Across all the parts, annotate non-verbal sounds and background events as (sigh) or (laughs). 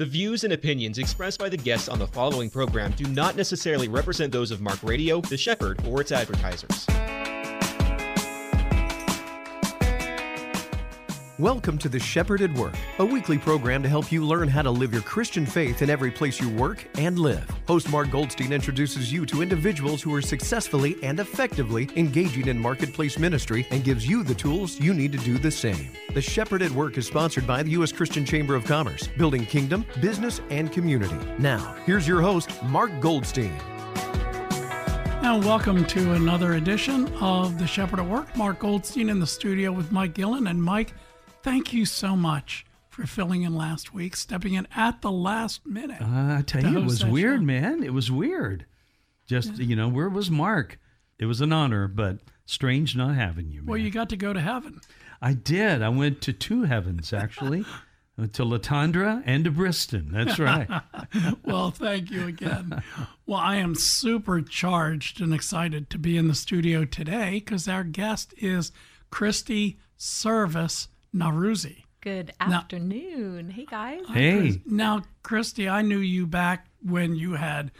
The views and opinions expressed by the guests on the following program do not necessarily represent those of Mark Radio, The Shepherd, or its advertisers. Welcome to The Shepherd at Work, a weekly program to help you learn how to live your Christian faith in every place you work and live. Host Mark Goldstein introduces you to individuals who are successfully and effectively engaging in marketplace ministry and gives you the tools you need to do the same. The Shepherd at Work is sponsored by the U.S. Christian Chamber of Commerce, building kingdom, business, and community. Now, here's your host, Mark Goldstein. And welcome to another edition of The Shepherd at Work. Mark Goldstein in the studio with Mike Gillen. And Mike, thank you so much for filling in last week, stepping in at the last minute. Uh, I tell you, it was weird, man. It was weird. Just, you know, where was Mark? It was an honor, but strange not having you, man. Well, you got to go to heaven. I did. I went to two heavens, actually. (laughs) To Latondra and to Briston. That's right. (laughs) Well, thank you again. well, I am super charged and excited to be in the studio today because our guest is Kristi Service Nowrouzi. Good afternoon. hey guys. hey, Now, Kristi, I knew you back when you had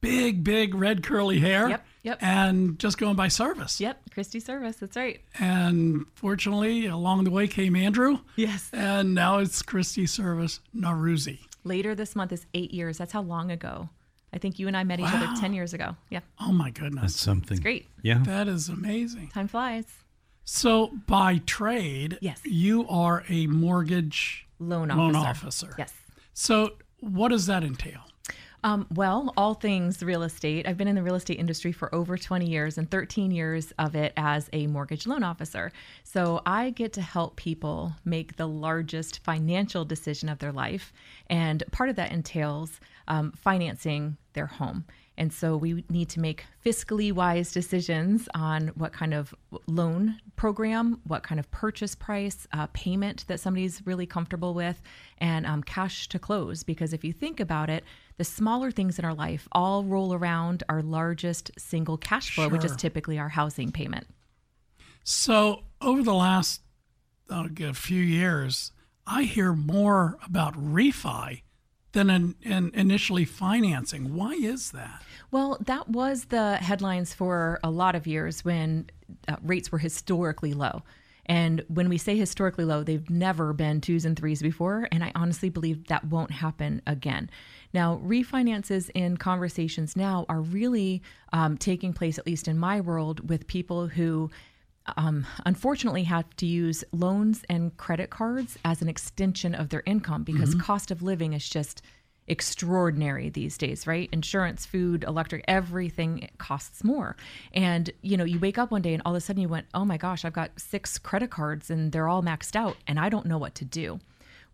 big, big red curly hair. Yep, yep. And just going by service. Yep, Kristi Service. That's right. And fortunately, along the way came Andrew. Yes. And now it's Kristi Service Nowrouzi. Later this month is eight years. That's how long ago. I think you and I met each other 10 years ago. Yeah, Oh my goodness. that's something. great. Yeah. That is amazing. Time flies. So, by trade, Yes. you are a mortgage Loan officer. loan officer. Yes. So, what does that entail? Um, well, all things real estate. I've been in the real estate industry for over 20 years and 13 years of it as a mortgage loan officer. So I get to help people make the largest financial decision of their life. And part of that entails um, financing their home. And so we need to make fiscally wise decisions on what kind of loan program, what kind of purchase price, uh, payment that somebody's really comfortable with, and um, cash to close. Because if you think about it, the smaller things in our life all roll around our largest single cash flow, which is typically our housing payment. So, over the last uh, a few years, I hear more about refi than in, in initially financing. Why is that? Well, that was the headlines for a lot of years when uh, rates were historically low. And when we say historically low, they've never been twos and threes before. And I honestly believe that won't happen again. Now, refinances in conversations now are really um, taking place, at least in my world, with people who um, unfortunately have to use loans and credit cards as an extension of their income because cost of living is just extraordinary these days right? Insurance food electric everything costs more. And you know you wake up one day and all of a sudden you went oh my gosh i've got six credit cards and they're all maxed out and i don't know what to do.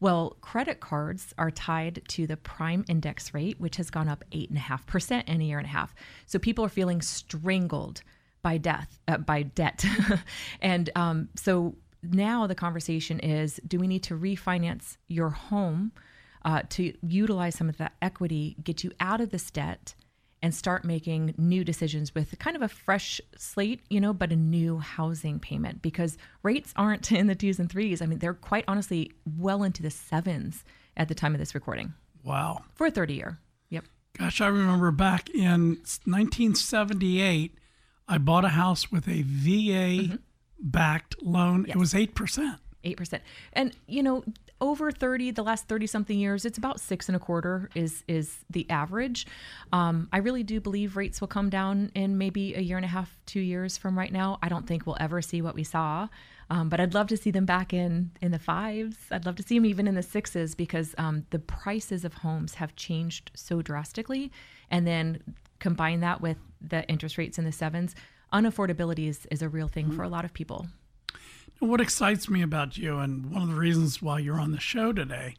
Well, credit cards are tied to the prime index rate, which has gone up 8.5% in a year and a half. So people are feeling strangled by death, uh, by debt. (laughs) and um, so now the conversation is do we need to refinance your home uh, to utilize some of that equity, get you out of this debt? And start making new decisions with kind of a fresh slate, you know, but a new housing payment because rates aren't (laughs) in the twos and threes. I mean, they're quite honestly well into the sevens at the time of this recording Wow. for a 30 year. Yep. Gosh, I remember back in 1978, I bought a house with a VA backed loan. It was 8%. Eight percent, and you know, over thirty, the last thirty something years, it's about six and a quarter is is the average. Um, I really do believe rates will come down in maybe a year and a half, two years from right now. I don't think we'll ever see what we saw, um, but I'd love to see them back in in the fives. I'd love to see them even in the sixes because um, the prices of homes have changed so drastically, and then combine that with the interest rates in the sevens. Unaffordability is, is a real thing for a lot of people. What excites me about you, and one of the reasons why you're on the show today,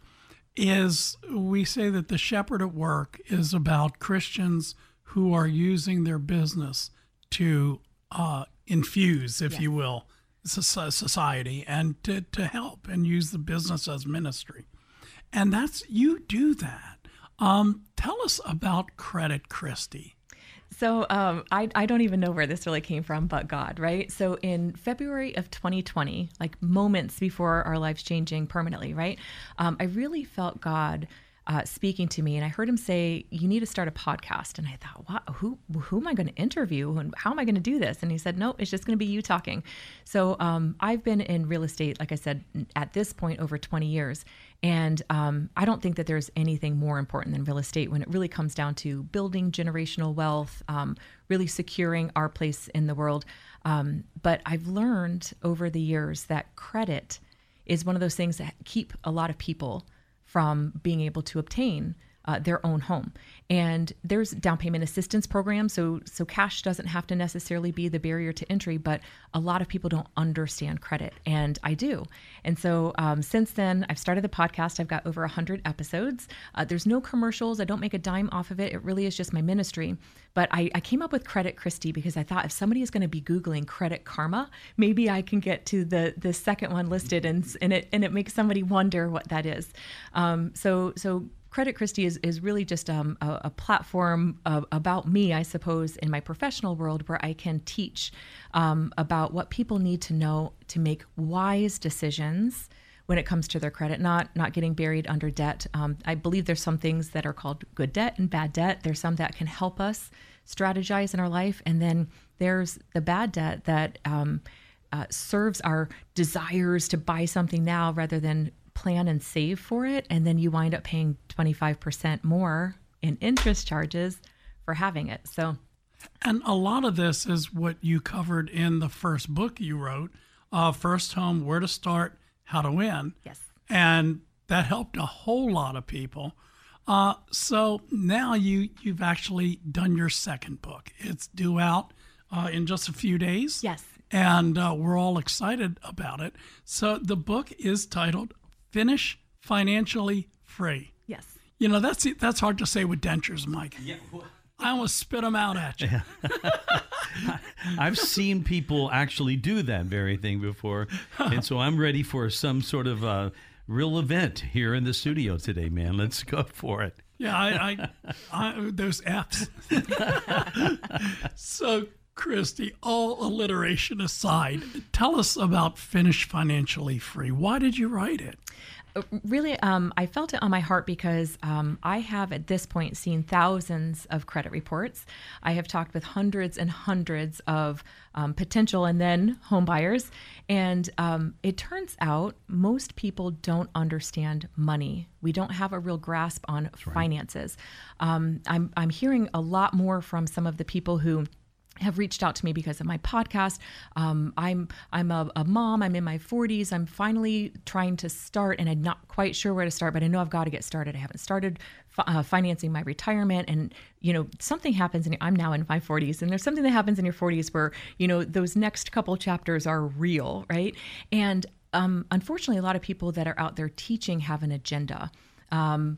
is we say that the shepherd at work is about Christians who are using their business to uh, infuse, if you will, society and to, to help and use the business as ministry. And that's, you do that. Um, tell us about Credit Kristi. So um, I, I don't even know where this really came from, but God, right? So in February of 2020, like moments before our lives changing permanently, right? Um, I really felt God uh, speaking to me, and I heard him say, "You need to start a podcast." And I thought, "What? Who? Who am I going to interview? And how am I going to do this?" And he said, "No, it's just going to be you talking." So um, I've been in real estate, like I said, at this point over 20 years, and um, I don't think that there's anything more important than real estate when it really comes down to building generational wealth, um, really securing our place in the world. Um, but I've learned over the years that credit is one of those things that keep a lot of people from being able to obtain uh, their own home. And there's down payment assistance programs, so so cash doesn't have to necessarily be the barrier to entry, but a lot of people don't understand credit, and I do. And so um, since then, I've started the podcast. I've got over hundred episodes. Uh, there's no commercials. I don't make a dime off of it. It really is just my ministry. But I, I came up with Credit Kristi because I thought if somebody is going to be googling Credit Karma, maybe I can get to the the second one listed, and and it and it makes somebody wonder what that is. Um, so so Credit Kristi is, is really just um, a, a, platform of, about me, I suppose, in my professional world where I can teach um, about what people need to know to make wise decisions when it comes to their credit, not not getting buried under debt. Um, I believe there's some things that are called good debt and bad debt. There's some that can help us strategize in our life, and then there's the bad debt that um, uh, serves our desires to buy something now rather than plan and save for it, and then you wind up paying 25% more in interest charges for having it. So, and a lot of this is what you covered in the first book you wrote, uh, First Home Where to Start, How to Win. Yes. And that helped a whole lot of people. Uh, so now you you've actually done your second book. It's due out uh, in just a few days. Yes. And uh, we're all excited about it. So the book is titled finish financially free. Yes. You know, that's that's hard to say with dentures, Mike. Yeah. I almost spit them out at you. (laughs) I've seen people actually do that very thing before. And so I'm ready for some sort of uh, real event here in the studio today, man. Let's go for it. Yeah, I, I, I those apps. (laughs) so, Kristi, all alliteration aside, tell us about Finish Financially Free. Why did you write it? really, um, I felt it on my heart because um, I have at this point seen thousands of credit reports. I have talked with hundreds and hundreds of um, potential and then home buyers. And um, it turns out most people don't understand money. We don't have a real grasp on finances. Um, I'm, I'm hearing a lot more from some of the people who have reached out to me because of my podcast. Um, I'm I'm a, a, mom. I'm in my 40s. I'm finally trying to start, and I'm not quite sure where to start. But I know I've got to get started. I haven't started uh, financing my retirement, and you know something happens. And I'm now in my 40s, and there's something that happens in your 40s where you know those next couple chapters are real, right? And um, unfortunately, a lot of people that are out there teaching have an agenda. Um,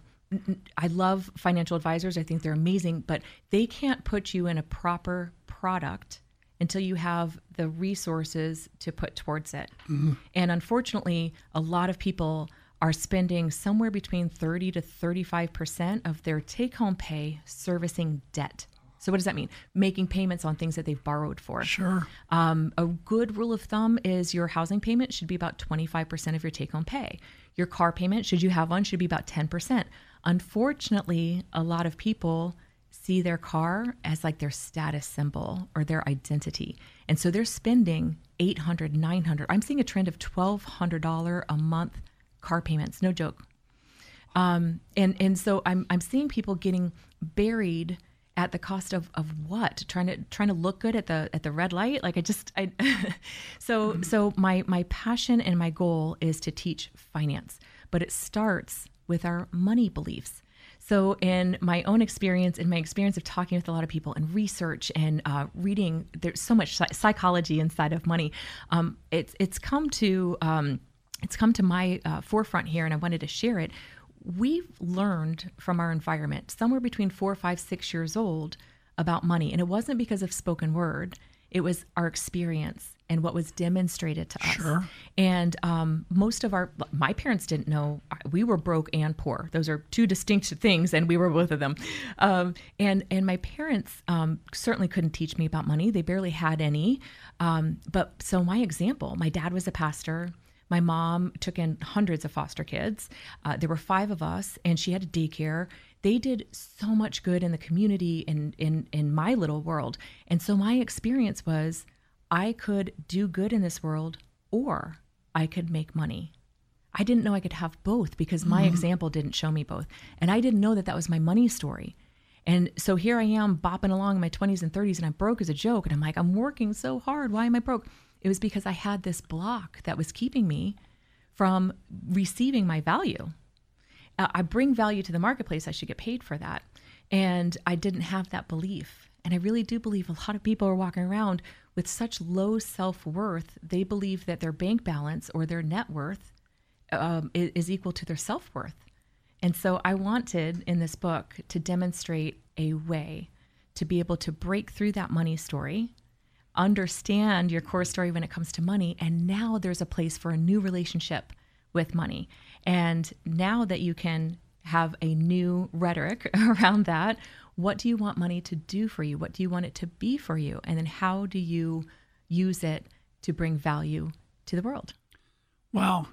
I love financial advisors. I think they're amazing, but they can't put you in a proper product until you have the resources to put towards it. Mm-hmm. And unfortunately, a lot of people are spending somewhere between 30 to 35% of their take home pay servicing debt. So, what does that mean? Making payments on things that they've borrowed for. Sure. Um, a good rule of thumb is your housing payment should be about 25% of your take home pay. Your car payment, should you have one, should be about 10%. Unfortunately, a lot of people see their car as like their status symbol or their identity. And so they're spending 800, 900. I'm seeing a trend of $1200 a month car payments, no joke. Um, and and so I'm I'm seeing people getting buried at the cost of, of what trying to trying to look good at the at the red light like i just i (laughs) so mm-hmm. so my my passion and my goal is to teach finance but it starts with our money beliefs so, in my own experience, in my experience of talking with a lot of people and research and uh, reading, there's so much psychology inside of money. Um, it's it's come to um, it's come to my uh, forefront here, and I wanted to share it. We've learned from our environment somewhere between four, five, six years old about money, and it wasn't because of spoken word. It was our experience and what was demonstrated to us. Sure. And um, most of our, my parents didn't know we were broke and poor. Those are two distinct things, and we were both of them. Um, and and my parents um, certainly couldn't teach me about money. They barely had any. Um, but so my example, my dad was a pastor. My mom took in hundreds of foster kids. Uh, there were five of us, and she had a daycare. They did so much good in the community and in, in my little world. And so my experience was I could do good in this world or I could make money. I didn't know I could have both because my mm-hmm. example didn't show me both. And I didn't know that that was my money story. And so here I am bopping along in my 20s and 30s and I'm broke as a joke. And I'm like, I'm working so hard. Why am I broke? It was because I had this block that was keeping me from receiving my value. Uh, I bring value to the marketplace. I should get paid for that. And I didn't have that belief. And I really do believe a lot of people are walking around with such low self worth. They believe that their bank balance or their net worth um, is, is equal to their self worth. And so I wanted in this book to demonstrate a way to be able to break through that money story, understand your core story when it comes to money, and now there's a place for a new relationship with money. And now that you can have a new rhetoric (laughs) around that, what do you want money to do for you? What do you want it to be for you? And then how do you use it to bring value to the world? Wow.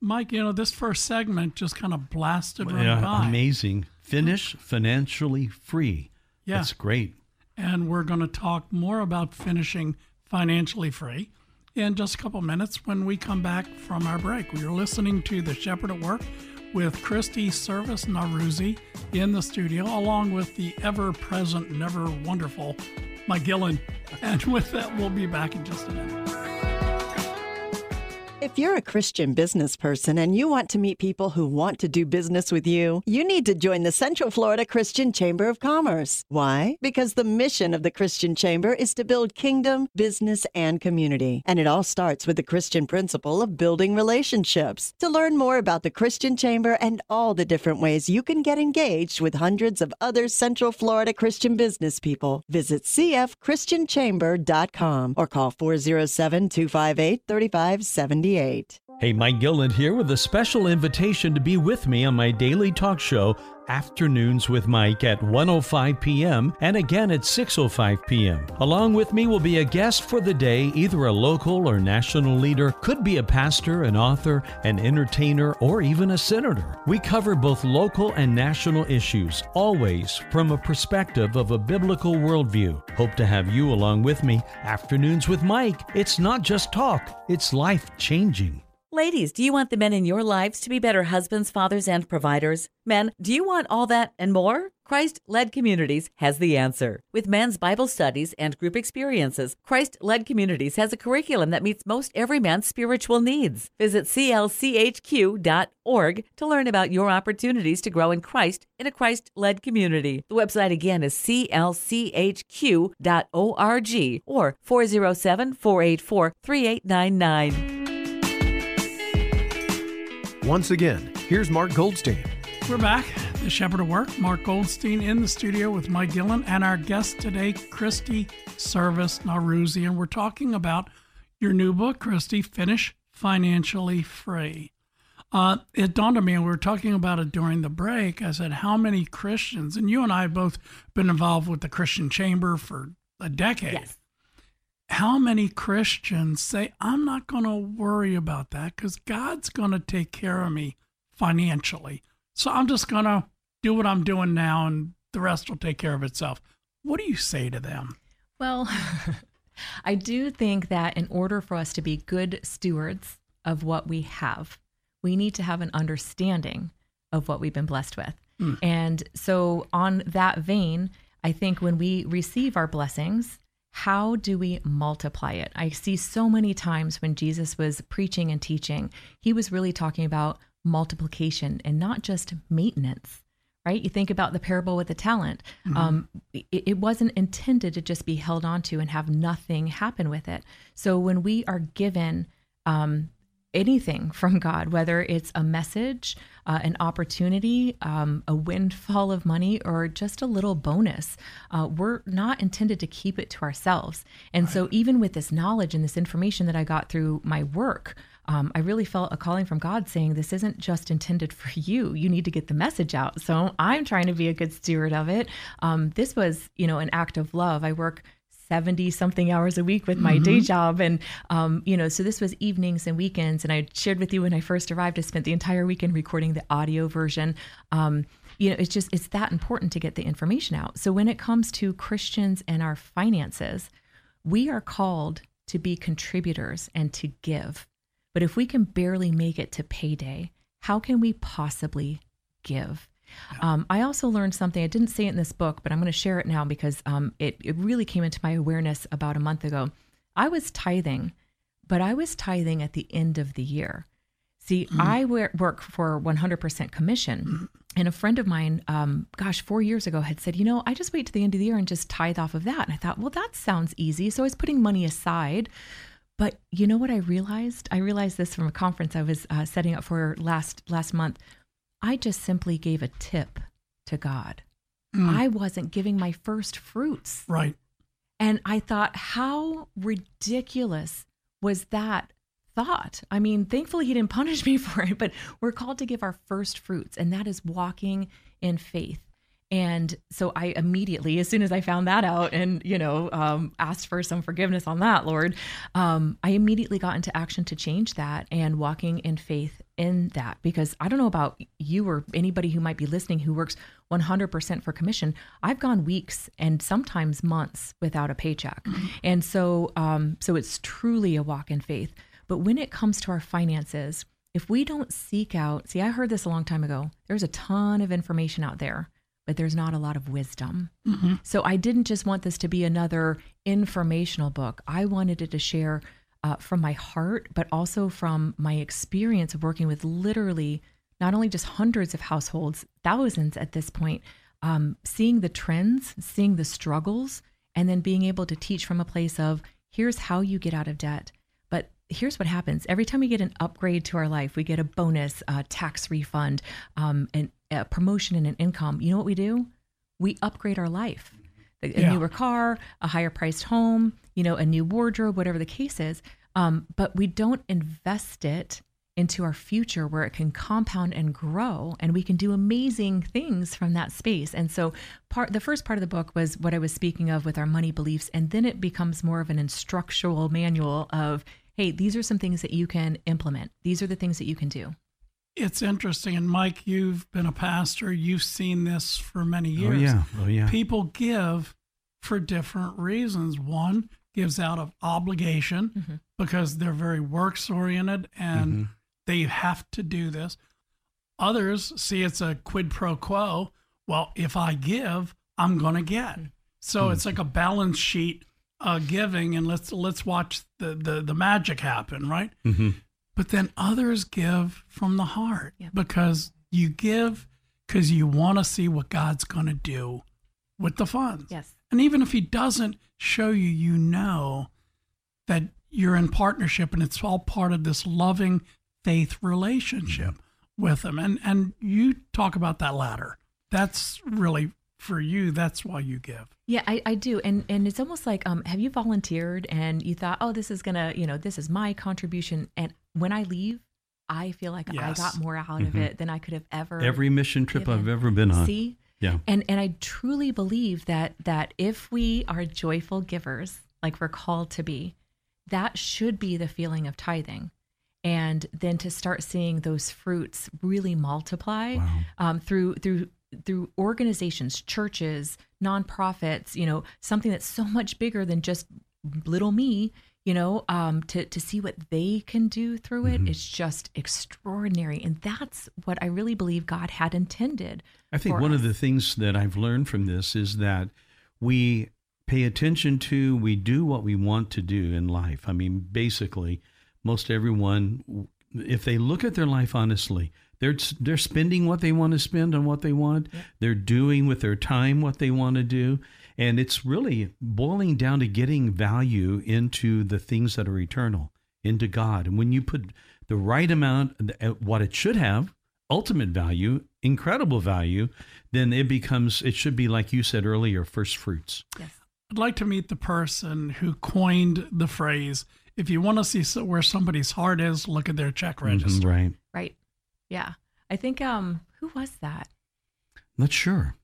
Mike, you know, this first segment just kind of blasted right yeah, by. Amazing. Finish financially free. Yeah. That's great. And we're going to talk more about finishing financially free in just a couple minutes when we come back from our break. We are listening to The Shepherd at Work with Kristi Service Nowrouzi in the studio, along with the ever present, never wonderful Mike Gillen. And with that, we'll be back in just a minute. If you're a Christian business person and you want to meet people who want to do business with you, you need to join the Central Florida Christian Chamber of Commerce. Why? Because the mission of the Christian Chamber is to build kingdom, business, and community. And it all starts with the Christian principle of building relationships. To learn more about the Christian Chamber and all the different ways you can get engaged with hundreds of other Central Florida Christian business people, visit cfchristianchamber.com or call 407 258 3570. Hey, Mike Gilland here with a special invitation to be with me on my daily talk show, Afternoons with Mike at 1:05 p.m. and again at 6:05 p.m. Along with me will be a guest for the day, either a local or national leader, could be a pastor, an author, an entertainer, or even a senator. We cover both local and national issues, always from a perspective of a biblical worldview. Hope to have you along with me. Afternoons with Mike. It's not just talk, it's life changing. Ladies, do you want the men in your lives to be better husbands, fathers, and providers? Men, do you want all that and more? Christ Led Communities has the answer. With men's Bible studies and group experiences, Christ Led Communities has a curriculum that meets most every man's spiritual needs. Visit clchq.org to learn about your opportunities to grow in Christ in a Christ led community. The website again is clchq.org or 407 484 3899. Once again, here's Mark Goldstein. We're back. The Shepherd of Work, Mark Goldstein in the studio with Mike Gillen and our guest today, Kristi Service Nowrouzi. And we're talking about your new book, Kristi, Finish Financially Free. Uh, it dawned on me, and we were talking about it during the break. I said, How many Christians, and you and I have both been involved with the Christian Chamber for a decade. Yes how many Christians say, I'm not going to worry about that because God's going to take care of me financially. So I'm just going to do what I'm doing now and the rest will take care of itself. What do you say to them? Well, (laughs) I do think that in order for us to be good stewards of what we have, we need to have an understanding of what we've been blessed with. Mm. And so, on that vein, I think when we receive our blessings, how do we multiply it? I see so many times when Jesus was preaching and teaching, he was really talking about multiplication and not just maintenance, right? You think about the parable with the talent. Mm-hmm. Um, it, it wasn't intended to just be held onto and have nothing happen with it. So when we are given um, anything from God, whether it's a message, uh, an opportunity, um, a windfall of money, or just a little bonus. Uh, we're not intended to keep it to ourselves. And right. so, even with this knowledge and this information that I got through my work, um, I really felt a calling from God saying, This isn't just intended for you. You need to get the message out. So, I'm trying to be a good steward of it. Um, this was, you know, an act of love. I work 70 something hours a week with my day job. And, um, you know, so this was evenings and weekends. And I shared with you when I first arrived, I spent the entire weekend recording the audio version. Um, you know, it's just, it's that important to get the information out. So when it comes to Christians and our finances, we are called to be contributors and to give. But if we can barely make it to payday, how can we possibly give? Um, I also learned something. I didn't say it in this book, but I'm going to share it now because um, it, it really came into my awareness about a month ago. I was tithing, but I was tithing at the end of the year. See, Mm. I work for 100% commission. And a friend of mine, um, gosh, four years ago had said, you know, I just wait to the end of the year and just tithe off of that. And I thought, well, that sounds easy. So I was putting money aside. But you know what I realized? I realized this from a conference I was uh, setting up for last last month. I just simply gave a tip to God. Mm. I wasn't giving my first fruits. Right. And I thought, how ridiculous was that thought? I mean, thankfully, he didn't punish me (laughs) for it, but we're called to give our first fruits, and that is walking in faith. And so I immediately, as soon as I found that out and, you know, um, asked for some forgiveness on that, Lord, um, I immediately got into action to change that and walking in faith in that. Because I don't know about you or anybody who might be listening who works 100% for commission. I've gone weeks and sometimes months without a paycheck. And so, um, so it's truly a walk in faith. But when it comes to our finances, if we don't seek out, see, I heard this a long time ago. There's a ton of information out there, but there's not a lot of wisdom. So I didn't just want this to be another informational book. I wanted it to share uh, from my heart, but also from my experience of working with literally not only just hundreds of households, thousands at this point, um, seeing the trends, seeing the struggles, and then being able to teach from a place of here's how you get out of debt. But here's what happens every time we get an upgrade to our life, we get a bonus, a tax refund, um, and a promotion and an income. You know what we do? We upgrade our life. A, Yeah. newer car, a higher priced home, you know, a new wardrobe, whatever the case is. Um, but we don't invest it into our future where it can compound and grow and we can do amazing things from that space. And so part the first part of the book was what I was speaking of with our money beliefs and then it becomes more of an instructional manual of hey, these are some things that you can implement. These are the things that you can do. It's interesting. And Mike, you've been a pastor. You've seen this for many years Oh years. yeah. Oh yeah. People give for different reasons. One gives out of obligation because they're very works oriented and they have to do this. Others see it's a quid pro quo. Well, if I give, I'm going to get. So it's like a balance sheet uh, giving, and let's let's watch the, the the magic happen, right? Mm-hmm. But then others give from the heart Yep. because you give because you want to see what God's going to do with the funds. Yes. And even if He doesn't show you, you know that you're in partnership and it's all part of this loving faith relationship with Him. And and you talk about that ladder. That's really for you. That's why you give. Yeah, I, I do. And and it's almost like um have you volunteered and you thought, "Oh, this is going to, you know, this is my contribution." And when I leave, I feel like I got more out of it than I could have ever Every mission trip given. I've ever been on. See? Yeah. And and I truly believe that that if we are joyful givers, like we're called to be, that should be the feeling of tithing. And then to start seeing those fruits really multiply Wow. um, through through through organizations, churches, nonprofits, you know, something that's so much bigger than just little me, you know, um, to to see what they can do through it, Mm-hmm. it's just extraordinary, and that's what I really believe God had intended. I think one of the things that I've learned from this is that we pay attention to, we do what we want to do in life. I mean, basically, most everyone, if they look at their life honestly, they're they're spending what they want to spend on what they want. They're doing with their time what they want to do, and it's really boiling down to getting value into the things that are eternal, into God. And when you put the right amount, what it should have, ultimate value, incredible value, then it becomes, it should be like you said earlier, first fruits. Yes. I'd like to meet the person who coined the phrase. If you want to see where somebody's heart is, look at their check register. Mhm, right. Right. Yeah. I think um who was that? Not sure.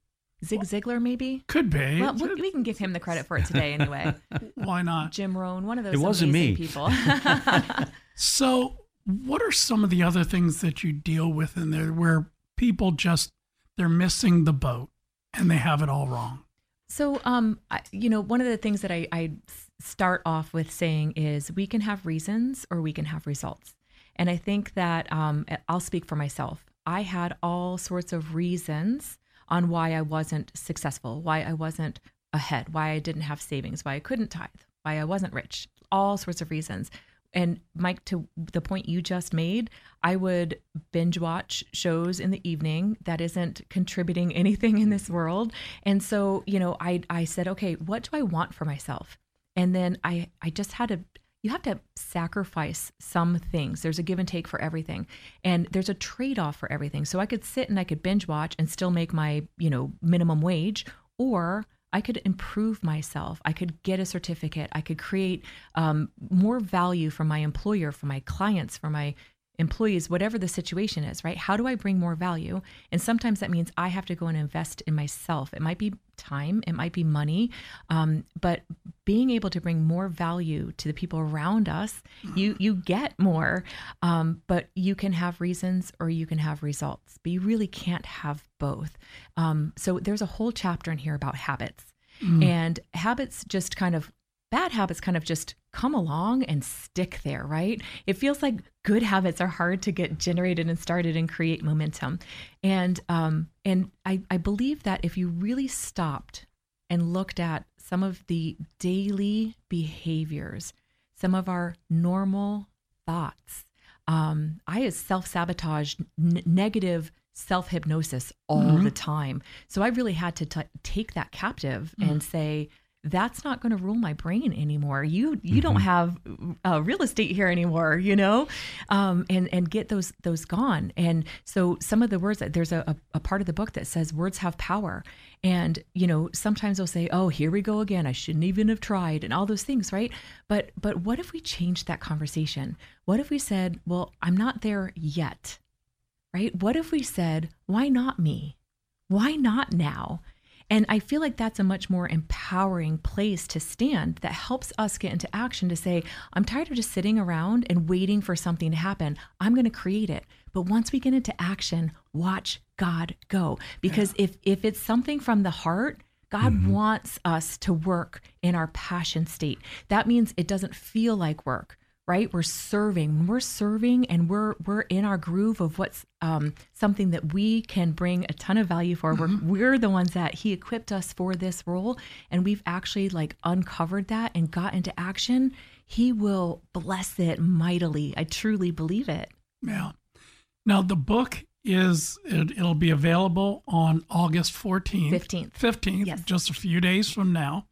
Zig Ziglar, maybe. Could be. Well, we, we can give him the credit for it today, (laughs) anyway. Why not? Jim Rohn, one of those It wasn't amazing me. people. (laughs) So, what are some of the other things that you deal with in there where people just they're missing the boat and they have it all wrong? So, um, I, you know, one of the things that I, I start off with saying is we can have reasons or we can have results. And I think that um, I'll speak for myself. I had all sorts of reasons on why I wasn't successful, why I wasn't ahead, why I didn't have savings, why I couldn't tithe, why I wasn't rich, all sorts of reasons. And Mike, to the point you just made, I would binge watch shows in the evening that isn't contributing (laughs) anything in this world. And so, you know, I I said, okay, what do I want for myself? And then I I just had to you have to sacrifice some things. There's a give and take for everything. And there's a trade-off for everything. So I could sit and I could binge watch and still make my, you know, minimum wage or I could improve myself. I could get a certificate. I could create um, more value for my employer, for my clients, for my employees, whatever the situation is, right? How do I bring more value? And sometimes that means I have to go and invest in myself. It might be time, it might be money, um, but being able to bring more value to the people around us, you you get more. Um, but you can have reasons or you can have results, but you really can't have both. Um, so there's a whole chapter in here about habits, and habits just kind of bad habits kind of just come along and stick there, right? It feels like good habits are hard to get generated and started and create momentum. And um, and I, I believe that if you really stopped and looked at some of the daily behaviors, some of our normal thoughts, um, I is self sabotage, n- negative self hypnosis all the time. So I really had to t- take that captive and say, that's not going to rule my brain anymore. You you don't have uh, real estate here anymore, you know, um, and and get those those gone. And so some of the words that there's a, a, a part of the book that says words have power, and you know sometimes they'll say, oh here we go again. I shouldn't even have tried, and all those things, right? But but what if we changed that conversation? What if we said, well, I'm not there yet, right? What if we said, why not me? Why not now? And I feel like that's a much more empowering place to stand that helps us get into action to say, I'm tired of just sitting around and waiting for something to happen. I'm going to create it. But once we get into action, watch God go. Because if if it's something from the heart, God mm-hmm. wants us to work in our passion state. That means it doesn't feel like work right we're serving when we're serving and we're we're in our groove of what's um, something that we can bring a ton of value for we're, we're the ones that he equipped us for this role and we've actually like uncovered that and got into action he will bless it mightily i truly believe it Yeah. Now the book is it, it'll be available on August 14th. 15th. 15th, Yes. just a few days from now.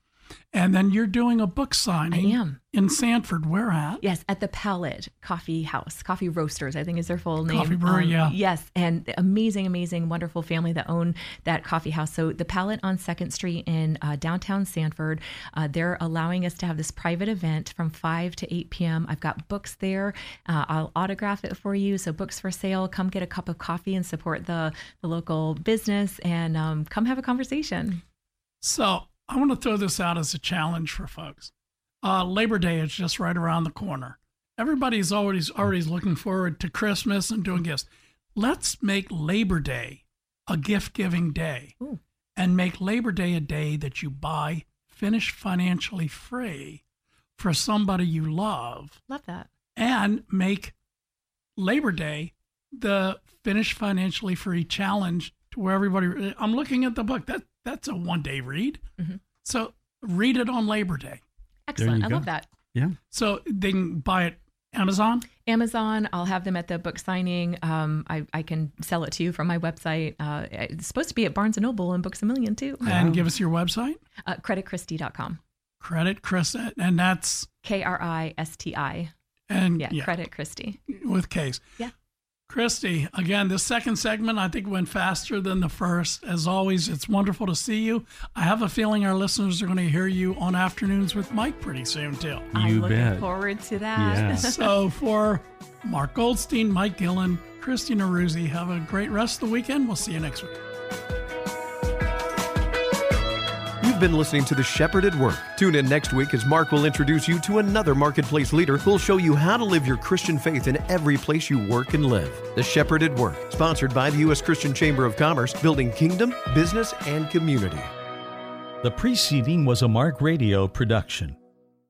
And then you're doing a book signing I am. in Sanford. Where at? Yes, at the Palate Coffee House, Coffee Roasters, I think is their full name. Um, Coffee brewery, yeah. Yes, and amazing, amazing, wonderful family that own that coffee house. So the Palate on Second Street in uh, downtown Sanford, uh, they're allowing us to have this private event from five to eight p.m. I've got books there. Uh, I'll autograph it for you. So books for sale. Come get a cup of coffee and support the the local business, and um, come have a conversation. So I want to throw this out as a challenge for folks. Uh, Labor Day is just right around the corner. Everybody's always already looking forward to Christmas and doing gifts. Let's make Labor Day a gift giving day Ooh. and make Labor Day a day that you buy finish financially free for somebody you love Love that. and make Labor Day the finish financially free challenge to where everybody I'm looking at the book that that's a one day read Mhm. so read it on Labor Day Excellent. I go. love that. Yeah. so they can buy it Amazon Amazon. I'll have them at the book signing. Um, I, I can sell it to you from my website. Uh, it's supposed to be at Barnes and Noble and Books a Million too. and give us your website Uh, creditkristi.com. credit Chris and that's K R I S T I. and Yeah, yeah, Credit Kristi. with case Yeah. Kristi, again, the second segment I think went faster than the first. As always, it's wonderful to see you. I have a feeling our listeners are going to hear you on Afternoons with Mike pretty soon, too. You I'm looking bet. forward to that. Yeah. (laughs) so for Mark Goldstein, Mike Gillen, Kristi Nowrouzi, have a great rest of the weekend. We'll see you next week. Been listening to The Shepherd at Work. Tune in next week as Mark will introduce you to another marketplace leader who'll show you how to live your Christian faith in every place you work and live. The Shepherd at Work, sponsored by the U.S. Christian Chamber of Commerce, building kingdom, business, and community. The preceding was a Mark Radio production.